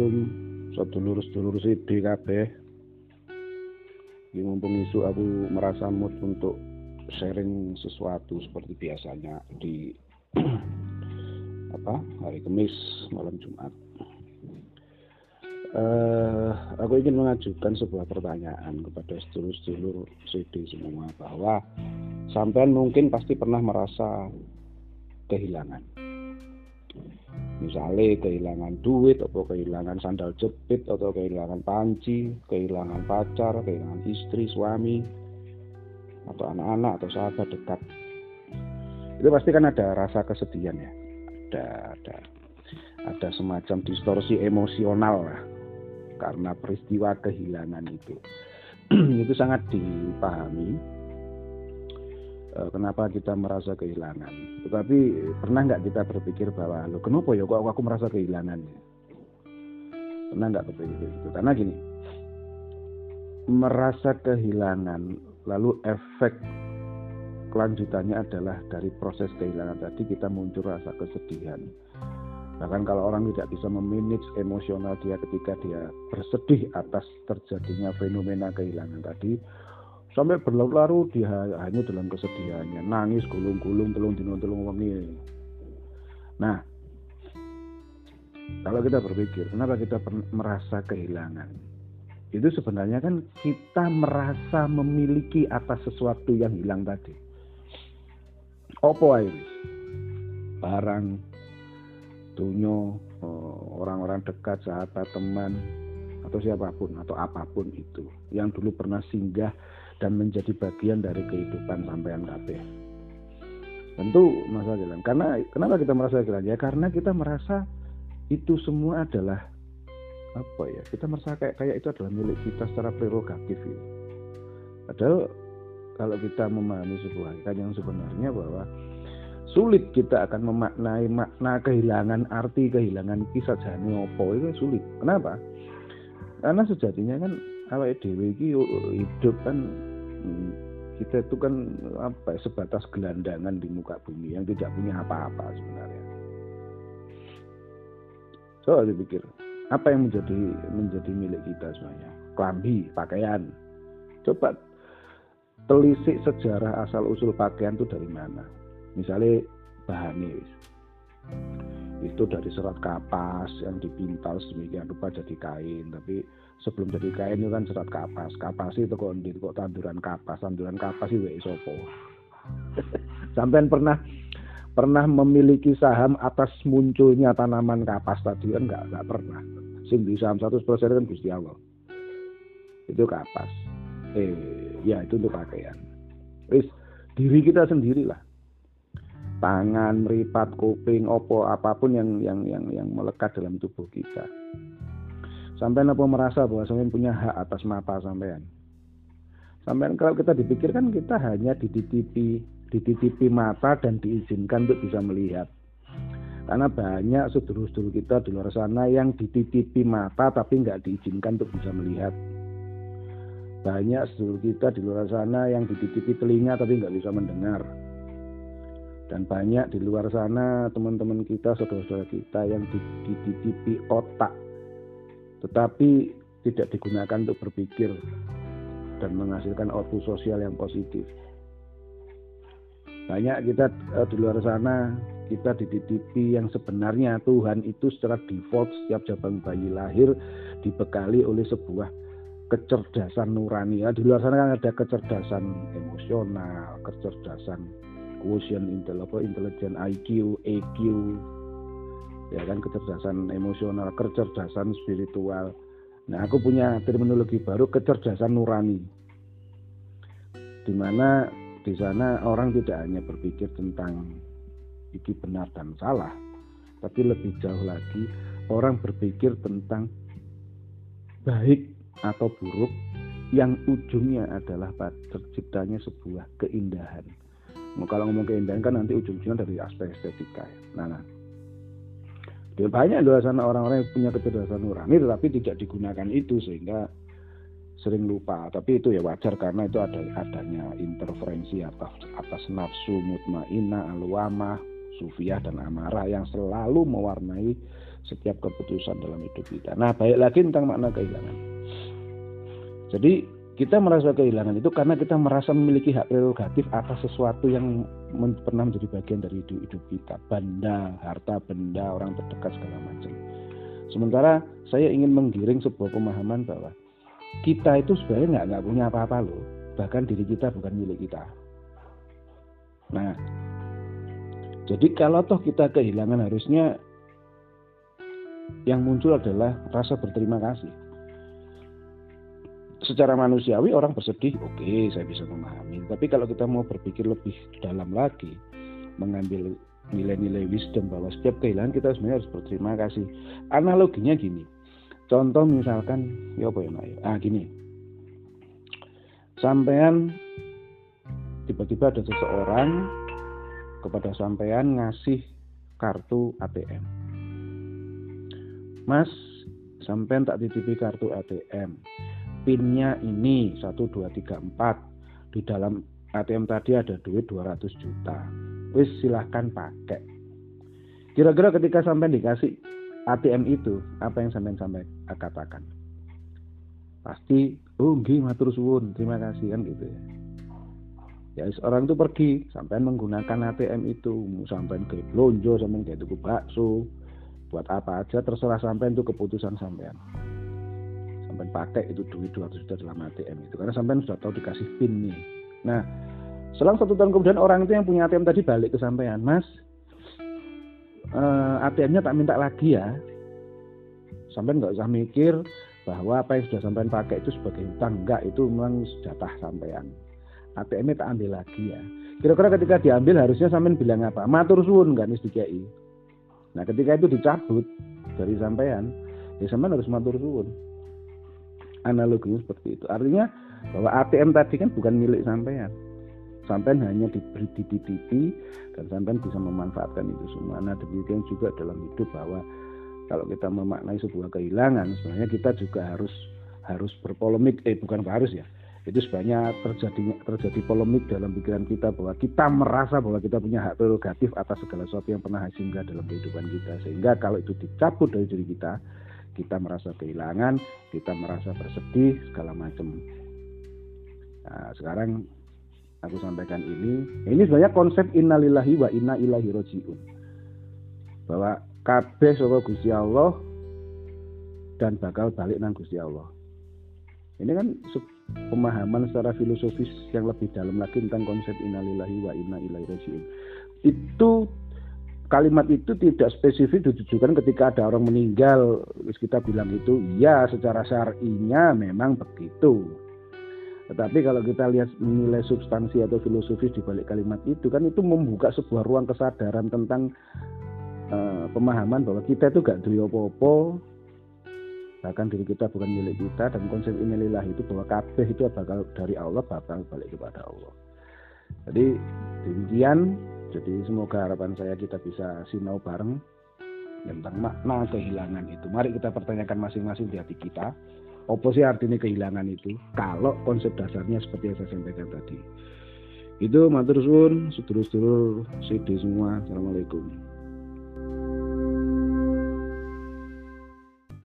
Assalamualaikum sedulur-sedulur CD kabeh. Ini mumpung isu aku merasa mood untuk sharing sesuatu seperti biasanya di apa hari Kamis malam Jumat. Uh, aku ingin mengajukan sebuah pertanyaan kepada sedulur-sedulur CD semua bahwa sampean mungkin pasti pernah merasa kehilangan misalnya kehilangan duit atau kehilangan sandal jepit atau kehilangan panci kehilangan pacar kehilangan istri suami atau anak-anak atau sahabat dekat. Itu pasti kan ada rasa kesedihan ya. Ada ada ada semacam distorsi emosional lah karena peristiwa kehilangan itu. Itu sangat dipahami kenapa kita merasa kehilangan. Tetapi pernah nggak kita berpikir bahwa lo kenapa ya kok aku merasa kehilangan? Pernah nggak berpikir itu? Karena gini, merasa kehilangan lalu efek kelanjutannya adalah dari proses kehilangan tadi kita muncul rasa kesedihan. Bahkan kalau orang tidak bisa memanage emosional dia ketika dia bersedih atas terjadinya fenomena kehilangan tadi, sampai berlarut-larut dia hanya dalam kesedihannya. Nangis gulung-gulung telung dino telung wengi nah kalau kita berpikir kenapa kita merasa kehilangan? Itu sebenarnya kan kita merasa memiliki atas sesuatu yang hilang tadi. Opo iris barang dunyo eh, orang-orang dekat sahabat teman atau siapa pun atau apa pun itu. Yang dulu pernah singgah dan menjadi bagian dari kehidupan sampean kabeh. Tentu masa jalan. Karena kenapa kita merasa jalan? Ya karena kita merasa itu semua adalah apa ya? Kita merasa kayak kayak itu adalah milik kita secara prerogatif. Ya. Padahal kalau kita memahami sebuah hakikat yang sebenarnya bahwa sulit kita akan memaknai makna kehilangan arti kehilangan kisah jani opo itu sulit. Kenapa? Karena sejatinya kan dhewe iki hidup kan kita itu kan apa ya, sebatas gelandangan di muka bumi yang tidak punya apa-apa sebenarnya. So, dipikir apa yang menjadi menjadi milik kita semuanya? Klambi, pakaian. Coba telisik sejarah asal usul pakaian itu dari mana? Misalnya bahannya itu dari serat kapas yang dipintal sedemikian rupa jadi kain, tapi sebelum jadi kain itu kan serat kapas. Kapas itu kok di kok tanduran kapas? Tanduran kapas itu sopo. Sampean pernah pernah memiliki saham atas munculnya tanaman kapas tadi? Kan nggak nggak pernah. Sing di saham 100% kan Gusti Allah. Itu kapas. Eh ya itu untuk pakaian. Wis diri kita sendirilah tangan, meripat, kuping, opo apa pun yang yang yang yang melekat dalam tubuh kita Sampean apa merasa bahwa sampean punya hak atas mata sampean? Sampean kalau kita dipikirkan kita hanya dititipi dititipi mata dan diizinkan untuk bisa melihat. Karena banyak sedulur-sedulur kita di luar sana yang dititipi mata tapi nggak diizinkan untuk bisa melihat. Banyak sedulur kita di luar sana yang dititipi telinga tapi nggak bisa mendengar. Dan banyak di luar sana teman-teman kita, saudara-saudara kita yang dititipi otak tetapi tidak digunakan untuk berpikir dan menghasilkan output sosial yang positif. Banyak kita uh, di luar sana kita dititipi yang sebenarnya Tuhan itu secara default setiap jabang bayi lahir dibekali oleh sebuah kecerdasan nurani. Ya, di luar sana kan ada kecerdasan emosional, kecerdasan quotient intelligence IQ, EQ, ya kan kecerdasan emosional, kecerdasan spiritual. Nah, aku punya terminologi baru kecerdasan nurani. Di mana di sana orang tidak hanya berpikir tentang iki benar dan salah, tapi lebih jauh lagi orang berpikir tentang baik atau buruk yang ujungnya adalah terciptanya sebuah keindahan. Kalau ngomong keindahan kan nanti ujung-ujungnya dari aspek estetika. Ya. Nah, nah Ya, banyak luar sana orang-orang yang punya kecerdasan nurani tetapi tidak digunakan itu sehingga sering lupa. Tapi itu ya wajar karena itu ada adanya interferensi atas atas nafsu mutmainah, alwamah, sufiah dan amarah yang selalu mewarnai setiap keputusan dalam hidup kita. Nah, baik lagi tentang makna kehilangan. Jadi kita merasa kehilangan itu karena kita merasa memiliki hak prerogatif atas sesuatu yang pernah menjadi bagian dari hidup, hidup kita, benda, harta, benda, orang terdekat segala macam. Sementara saya ingin menggiring sebuah pemahaman bahwa kita itu sebenarnya nggak nggak punya apa-apa loh, bahkan diri kita bukan milik kita. Nah, jadi kalau toh kita kehilangan harusnya yang muncul adalah rasa berterima kasih. Secara manusiawi orang bersedih, oke okay, saya bisa memahami. Tapi kalau kita mau berpikir lebih dalam lagi, mengambil nilai-nilai wisdom bahwa setiap kehilangan kita sebenarnya harus berterima kasih. Analoginya gini, contoh misalkan, ya apa ya, ah gini, sampean tiba-tiba ada seseorang kepada sampean ngasih kartu ATM. Mas, sampean tak titipi kartu ATM. Pinnya ini 1234. Di dalam ATM tadi ada duit 200 juta. Wis silahkan pakai. Kira-kira ketika sampean dikasih ATM itu, apa yang sampean sampai katakan? Pasti, oh nggih matur suwun, terima kasih kan gitu ya ya orang itu pergi sampai menggunakan ATM itu sampai ke lonjo sampai ke tuku bakso buat apa aja terserah sampai itu keputusan sampean sampai pakai itu duit 200 juta dalam ATM itu karena sampai sudah tahu dikasih pin nih nah selang satu tahun kemudian orang itu yang punya ATM tadi balik ke sampean mas uh, eh, ATM-nya tak minta lagi ya sampai nggak usah mikir bahwa apa yang sudah sampean pakai itu sebagai hutang enggak itu memang jatah sampean ATM tak ambil lagi ya. Kira-kira ketika diambil harusnya sampean bilang apa? Matur suwun kan wis dikai. Nah, ketika itu dicabut dari sampean, ya sampean harus matur suwun. Analoginya seperti itu. Artinya bahwa ATM tadi kan bukan milik sampean. Sampean hanya diberi dititipi dan sampean bisa memanfaatkan itu semua. Nah, demikian juga dalam hidup bahwa kalau kita memaknai sebuah kehilangan, sebenarnya kita juga harus harus berpolemik, eh bukan harus ya, itu sebenarnya terjadi terjadi polemik dalam pikiran kita bahwa kita merasa bahwa kita punya hak prerogatif atas segala sesuatu yang pernah singgah dalam kehidupan kita sehingga kalau itu dicabut dari diri kita kita merasa kehilangan kita merasa bersedih segala macam. Nah, sekarang aku sampaikan ini ini sebenarnya konsep innalillahi wa inna ilahi rojiun. Bahwa kabeh saka Gusti Allah dan bakal balik nang Gusti Allah. Ini kan pemahaman secara filosofis yang lebih dalam lagi tentang konsep innalillahi wa inna ilaihi rajiun. Itu kalimat itu tidak spesifik ditujukan ketika ada orang meninggal. Kita bilang itu ya secara syar'inya memang begitu. Tetapi kalau kita lihat nilai substansi atau filosofis di balik kalimat itu kan itu membuka sebuah ruang kesadaran tentang uh, pemahaman bahwa kita itu gak duwe apa-apa. Bahkan diri kita bukan milik kita dan konsep inilah itu bahwa kabeh itu bakal dari Allah bakal balik kepada Allah. Jadi demikian jadi semoga harapan saya kita bisa sinau bareng. Tentang makna kehilangan itu. Mari kita pertanyakan masing-masing di hati kita. Apa sih artinya kehilangan itu? Kalau konsep dasarnya seperti yang saya sampaikan tadi. Itu matur suwun sedulur-sedulur CD semua. Assalamualaikum